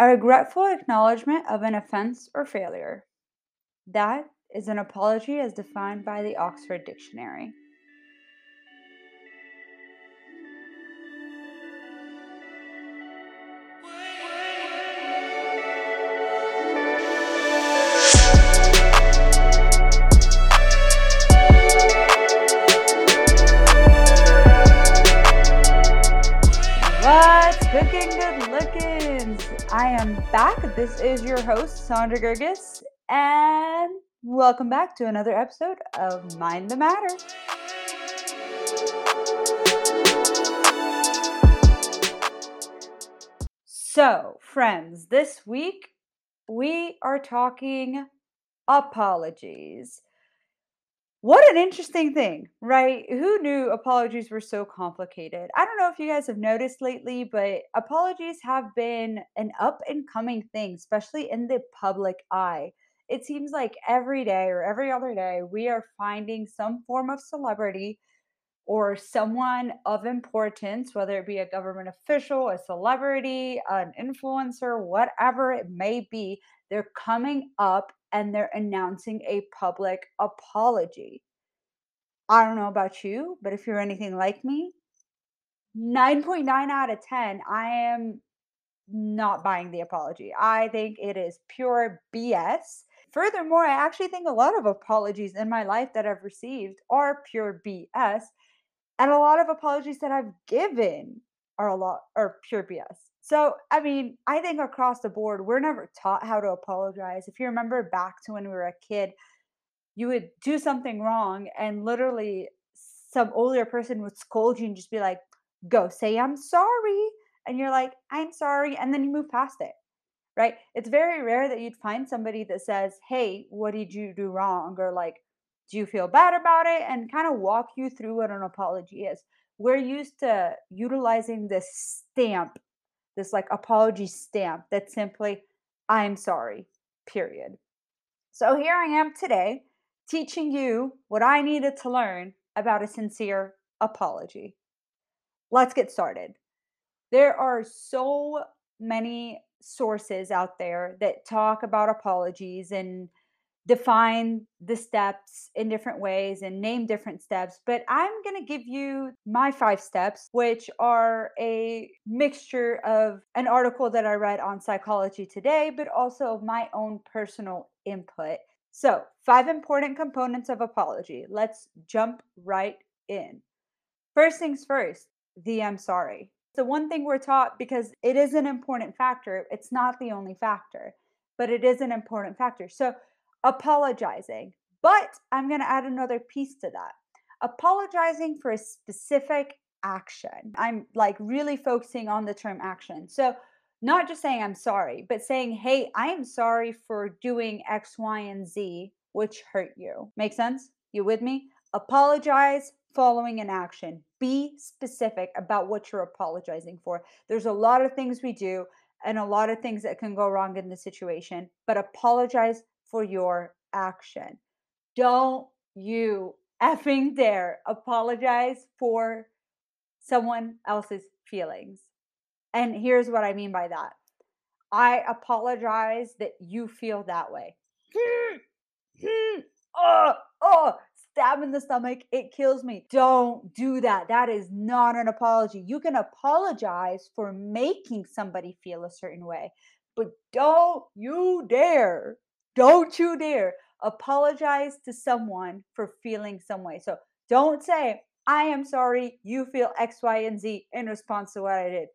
A regretful acknowledgement of an offense or failure. That is an apology as defined by the Oxford Dictionary. What's cooking? I am back. This is your host, Sandra Gergis, and welcome back to another episode of Mind the Matter. So, friends, this week we are talking apologies. What an interesting thing, right? Who knew apologies were so complicated? I don't know if you guys have noticed lately, but apologies have been an up and coming thing, especially in the public eye. It seems like every day or every other day, we are finding some form of celebrity or someone of importance, whether it be a government official, a celebrity, an influencer, whatever it may be, they're coming up and they're announcing a public apology. I don't know about you, but if you're anything like me, 9.9 out of 10, I am not buying the apology. I think it is pure BS. Furthermore, I actually think a lot of apologies in my life that I've received are pure BS. And a lot of apologies that I've given are a lot are pure BS. So, I mean, I think across the board, we're never taught how to apologize. If you remember back to when we were a kid, you would do something wrong and literally some older person would scold you and just be like, go say, I'm sorry. And you're like, I'm sorry. And then you move past it, right? It's very rare that you'd find somebody that says, hey, what did you do wrong? Or like, do you feel bad about it? And kind of walk you through what an apology is. We're used to utilizing this stamp this like apology stamp that simply, I'm sorry, period. So here I am today teaching you what I needed to learn about a sincere apology. Let's get started. There are so many sources out there that talk about apologies and define the steps in different ways and name different steps, but I'm going to give you my five steps, which are a mixture of an article that I read on Psychology Today, but also my own personal input. So, five important components of apology. Let's jump right in. First things first, the I'm sorry. The one thing we're taught because it is an important factor, it's not the only factor, but it is an important factor. So, apologizing. But I'm going to add another piece to that apologizing for a specific action. I'm like really focusing on the term action. So, not just saying I'm sorry, but saying, hey, I am sorry for doing X, Y, and Z, which hurt you. Make sense? You with me? Apologize following an action. Be specific about what you're apologizing for. There's a lot of things we do and a lot of things that can go wrong in the situation, but apologize for your action. Don't you effing dare apologize for someone else's feelings. And here's what I mean by that I apologize that you feel that way. oh, oh, stab in the stomach. It kills me. Don't do that. That is not an apology. You can apologize for making somebody feel a certain way, but don't you dare don't you dare apologize to someone for feeling some way. So don't say, I am sorry you feel X, Y, and Z in response to what I did.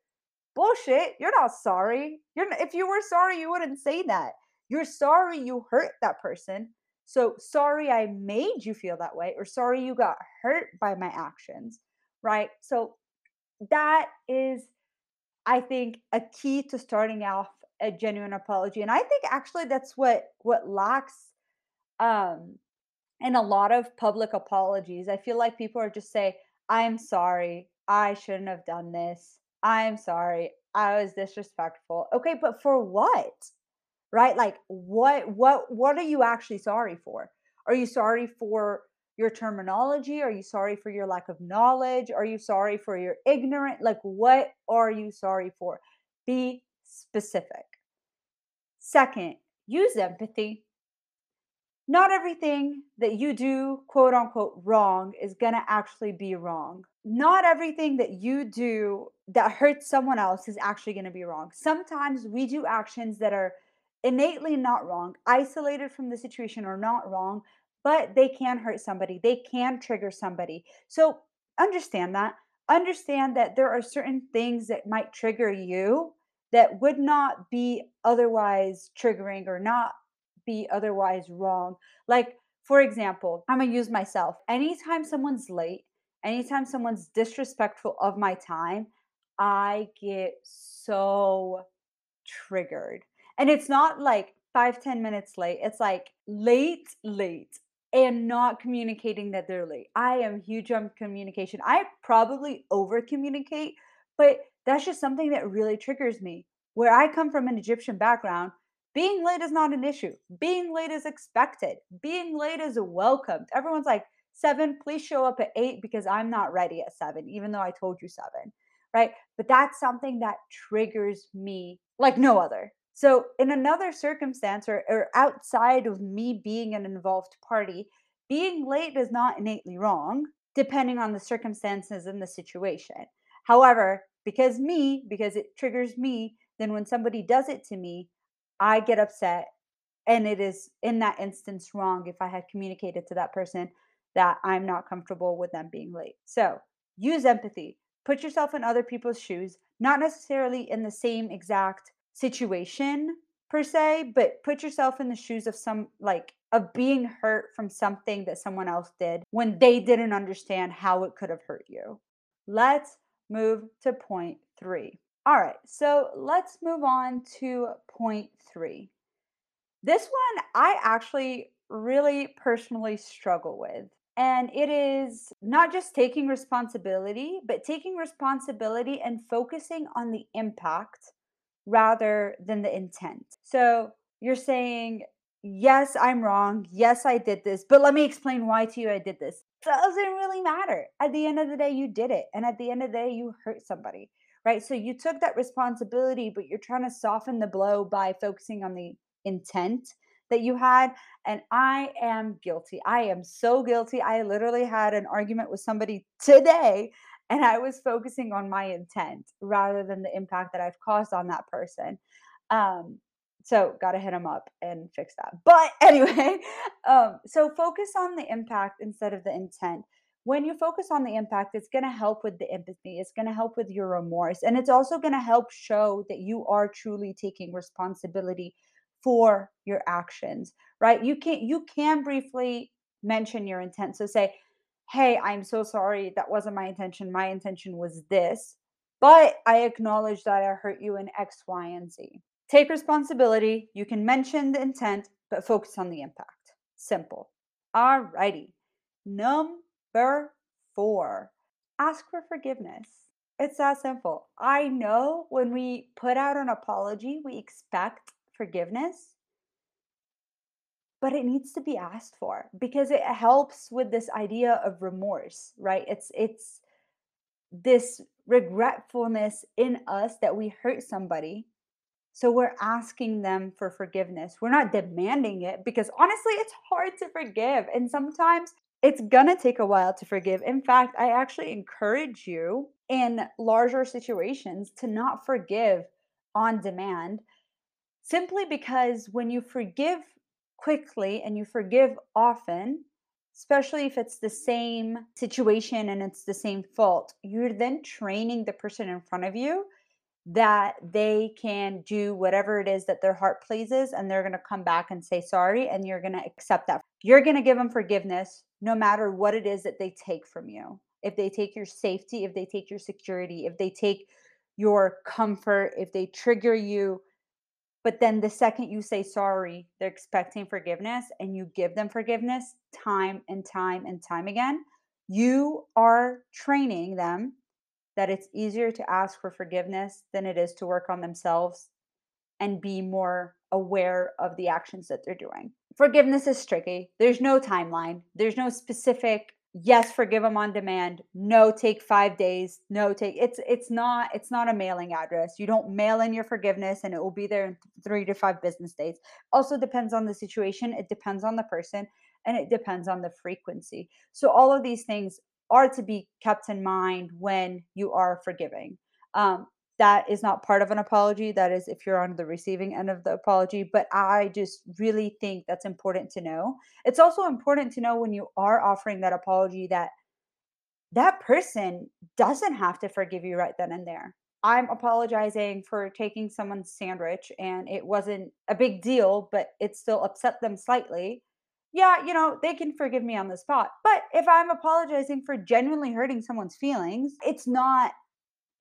Bullshit. You're not sorry. You're not, if you were sorry, you wouldn't say that. You're sorry you hurt that person. So sorry I made you feel that way, or sorry you got hurt by my actions, right? So that is, I think, a key to starting off a genuine apology and i think actually that's what what lacks um in a lot of public apologies. I feel like people are just say i'm sorry. I shouldn't have done this. I'm sorry. I was disrespectful. Okay but for what? Right? Like what what what are you actually sorry for? Are you sorry for your terminology? Are you sorry for your lack of knowledge? Are you sorry for your ignorant like what are you sorry for? Be specific. Second, use empathy. Not everything that you do, quote unquote, wrong is going to actually be wrong. Not everything that you do that hurts someone else is actually going to be wrong. Sometimes we do actions that are innately not wrong, isolated from the situation or not wrong, but they can hurt somebody. They can trigger somebody. So understand that. Understand that there are certain things that might trigger you that would not be otherwise triggering or not be otherwise wrong. Like, for example, I'm gonna use myself. Anytime someone's late, anytime someone's disrespectful of my time, I get so triggered. And it's not like five ten minutes late, it's like late, late and not communicating that they're late. I am huge on communication. I probably over communicate, but that's just something that really triggers me. Where I come from an Egyptian background, being late is not an issue. Being late is expected. Being late is welcomed. Everyone's like, seven, please show up at eight because I'm not ready at seven, even though I told you seven, right? But that's something that triggers me like no other. So, in another circumstance or, or outside of me being an involved party, being late is not innately wrong, depending on the circumstances and the situation. However, because me, because it triggers me, then when somebody does it to me, I get upset. And it is in that instance wrong if I had communicated to that person that I'm not comfortable with them being late. So use empathy, put yourself in other people's shoes, not necessarily in the same exact situation per se, but put yourself in the shoes of some like of being hurt from something that someone else did when they didn't understand how it could have hurt you. Let's move to point three. All right, so let's move on to point three. This one I actually really personally struggle with. And it is not just taking responsibility, but taking responsibility and focusing on the impact rather than the intent. So you're saying, yes, I'm wrong. Yes, I did this, but let me explain why to you I did this. Doesn't really matter. At the end of the day, you did it. And at the end of the day, you hurt somebody, right? So you took that responsibility, but you're trying to soften the blow by focusing on the intent that you had. And I am guilty. I am so guilty. I literally had an argument with somebody today and I was focusing on my intent rather than the impact that I've caused on that person. Um, so got to hit them up and fix that. But anyway, um, so focus on the impact instead of the intent. When you focus on the impact, it's going to help with the empathy. It's going to help with your remorse. And it's also going to help show that you are truly taking responsibility for your actions, right? You can you can briefly mention your intent. So say, "Hey, I'm so sorry. That wasn't my intention. My intention was this." But I acknowledge that I hurt you in X, Y, and Z. Take responsibility. You can mention the intent, but focus on the impact. Simple. All righty. Number four, ask for forgiveness. It's that simple. I know when we put out an apology, we expect forgiveness, but it needs to be asked for because it helps with this idea of remorse, right? It's it's this regretfulness in us that we hurt somebody. So we're asking them for forgiveness. We're not demanding it because honestly, it's hard to forgive. And sometimes it's going to take a while to forgive. In fact, I actually encourage you in larger situations to not forgive on demand simply because when you forgive quickly and you forgive often, especially if it's the same situation and it's the same fault, you're then training the person in front of you that they can do whatever it is that their heart pleases and they're going to come back and say sorry and you're going to accept that. You're going to give them forgiveness no matter what it is that they take from you. If they take your safety, if they take your security, if they take your comfort, if they trigger you, but then the second you say sorry, they're expecting forgiveness and you give them forgiveness time and time and time again. You are training them that it's easier to ask for forgiveness than it is to work on themselves and be more aware of the actions that they're doing. Forgiveness is tricky. There's no timeline, there's no specific yes, forgive them on demand. No, take 5 days. No, take it's it's not it's not a mailing address. You don't mail in your forgiveness and it will be there in 3 to 5 business days. Also depends on the situation, it depends on the person, and it depends on the frequency. So all of these things are to be kept in mind when you are forgiving. Um, that is not part of an apology. That is if you're on the receiving end of the apology. But I just really think that's important to know. It's also important to know when you are offering that apology that that person doesn't have to forgive you right then and there. I'm apologizing for taking someone's sandwich and it wasn't a big deal, but it still upset them slightly. Yeah, you know, they can forgive me on the spot. But if I'm apologizing for genuinely hurting someone's feelings, it's not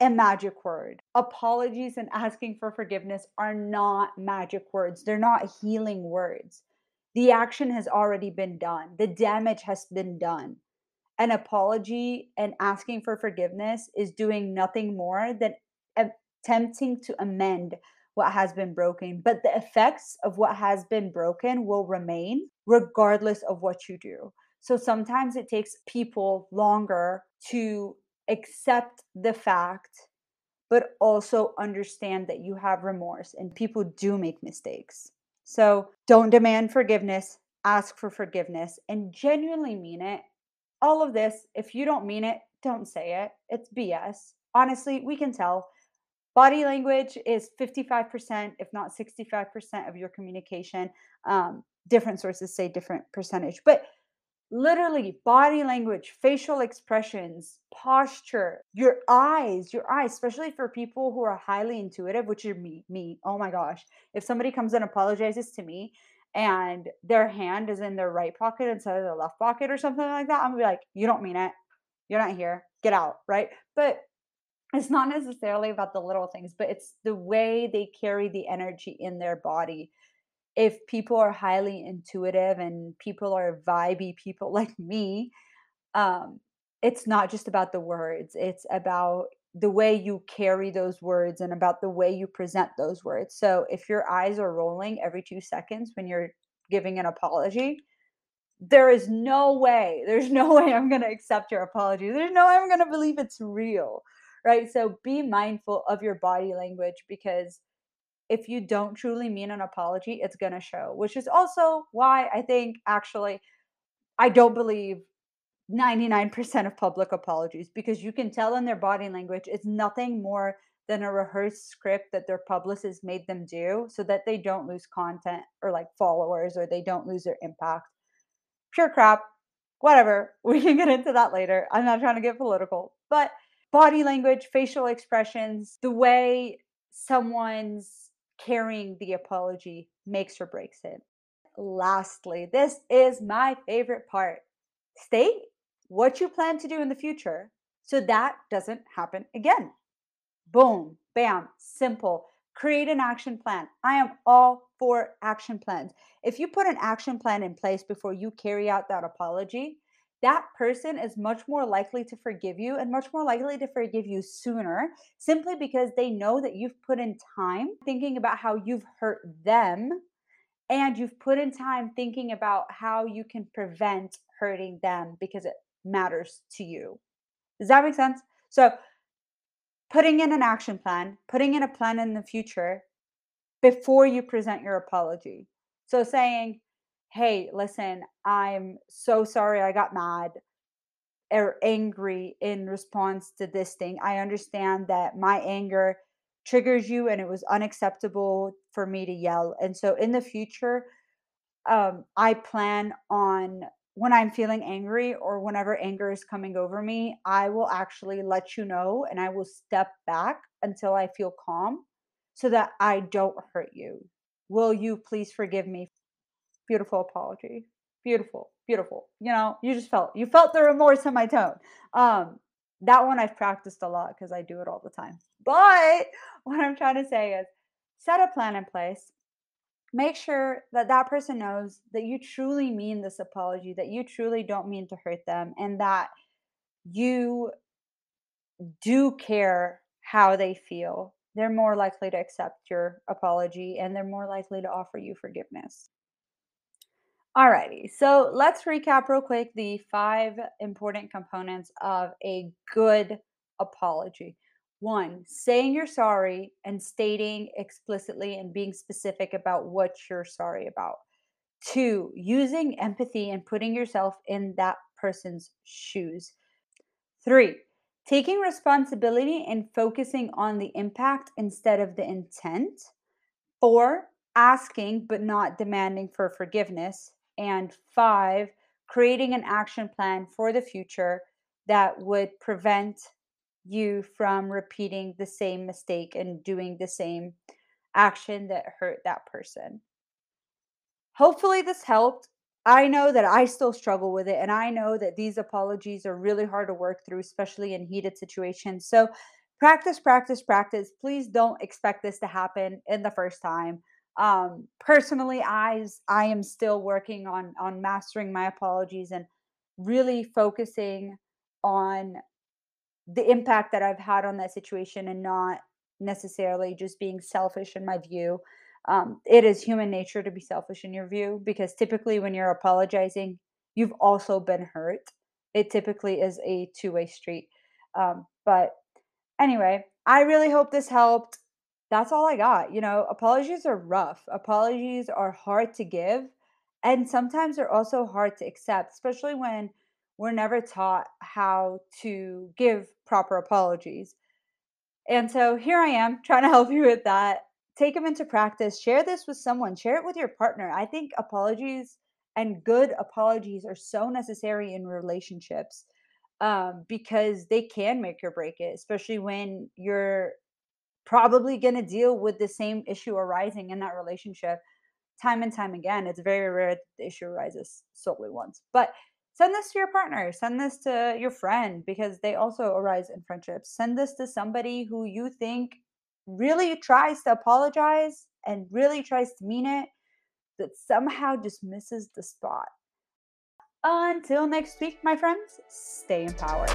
a magic word. Apologies and asking for forgiveness are not magic words. They're not healing words. The action has already been done. The damage has been done. An apology and asking for forgiveness is doing nothing more than attempting to amend what has been broken. But the effects of what has been broken will remain regardless of what you do. So sometimes it takes people longer to accept the fact, but also understand that you have remorse and people do make mistakes. So don't demand forgiveness, ask for forgiveness, and genuinely mean it. All of this, if you don't mean it, don't say it. It's BS. Honestly, we can tell. Body language is 55%, if not 65% of your communication. Um, different sources say different percentage, but literally body language, facial expressions, posture, your eyes, your eyes, especially for people who are highly intuitive, which are me, me. Oh my gosh. If somebody comes and apologizes to me and their hand is in their right pocket instead of their left pocket or something like that, I'm gonna be like, you don't mean it. You're not here. Get out. Right. But it's not necessarily about the little things, but it's the way they carry the energy in their body if people are highly intuitive and people are vibey people like me, um, it's not just about the words, it's about the way you carry those words and about the way you present those words. So if your eyes are rolling every two seconds when you're giving an apology, there is no way, there's no way I'm going to accept your apology. There's no way I'm going to believe it's real. Right. So be mindful of your body language because if you don't truly mean an apology, it's going to show, which is also why I think actually I don't believe 99% of public apologies because you can tell in their body language it's nothing more than a rehearsed script that their publicist made them do so that they don't lose content or like followers or they don't lose their impact. Pure crap. Whatever. We can get into that later. I'm not trying to get political, but body language, facial expressions, the way someone's carrying the apology makes or breaks it. Lastly, this is my favorite part. State what you plan to do in the future so that doesn't happen again. Boom, bam, simple. Create an action plan. I am all for action plans. If you put an action plan in place before you carry out that apology, that person is much more likely to forgive you and much more likely to forgive you sooner simply because they know that you've put in time thinking about how you've hurt them and you've put in time thinking about how you can prevent hurting them because it matters to you. Does that make sense? So, putting in an action plan, putting in a plan in the future before you present your apology. So, saying, hey, listen, I'm so sorry I got mad or angry in response to this thing. I understand that my anger triggers you and it was unacceptable for me to yell. And so in the future, um, I plan on when I'm feeling angry or whenever anger is coming over me, I will actually let you know and I will step back until I feel calm so that I don't hurt you. Will you please forgive me beautiful apology. Beautiful, beautiful. You know, you just felt you felt the remorse in my tone. Um, that one I've practiced a lot because I do it all the time. But what I'm trying to say is set a plan in place. Make sure that that person knows that you truly mean this apology, that you truly don't mean to hurt them, and that you do care how they feel. They're more likely to accept your apology and they're more likely to offer you forgiveness. Alrighty, so let's recap real quick the five important components of a good apology. One, saying you're sorry and stating explicitly and being specific about what you're sorry about. Two, using empathy and putting yourself in that person's shoes. Three, taking responsibility and focusing on the impact instead of the intent. Four, asking but not demanding for forgiveness. And five, creating an action plan for the future that would prevent you from repeating the same mistake and doing the same action that hurt that person. Hopefully, this helped. I know that I still struggle with it, and I know that these apologies are really hard to work through, especially in heated situations. So, practice, practice, practice. Please don't expect this to happen in the first time. Um, personally, I I am still working on on mastering my apologies and really focusing on the impact that I've had on that situation and not necessarily just being selfish in my view. Um, it is human nature to be selfish in your view because typically when you're apologizing, you've also been hurt. It typically is a two way street. Um, but anyway, I really hope this helped. That's all I got. You know, apologies are rough, apologies are hard to give, and sometimes they're also hard to accept, especially when we're never taught how to give proper apologies. And so here I am trying to help you with that. Take them into practice. Share this with someone. Share it with your partner. I think apologies and good apologies are so necessary in relationships um, because they can make or break it, especially when you're probably going to deal with the same issue arising in that relationship time and time again. It's very rare that the issue arises solely once. But send this to your partner, send this to your friend because they also arise in friendships. Send this to somebody who you think really tries to apologize and really tries to mean it, that somehow just misses the spot. Until next week, my friends, stay empowered.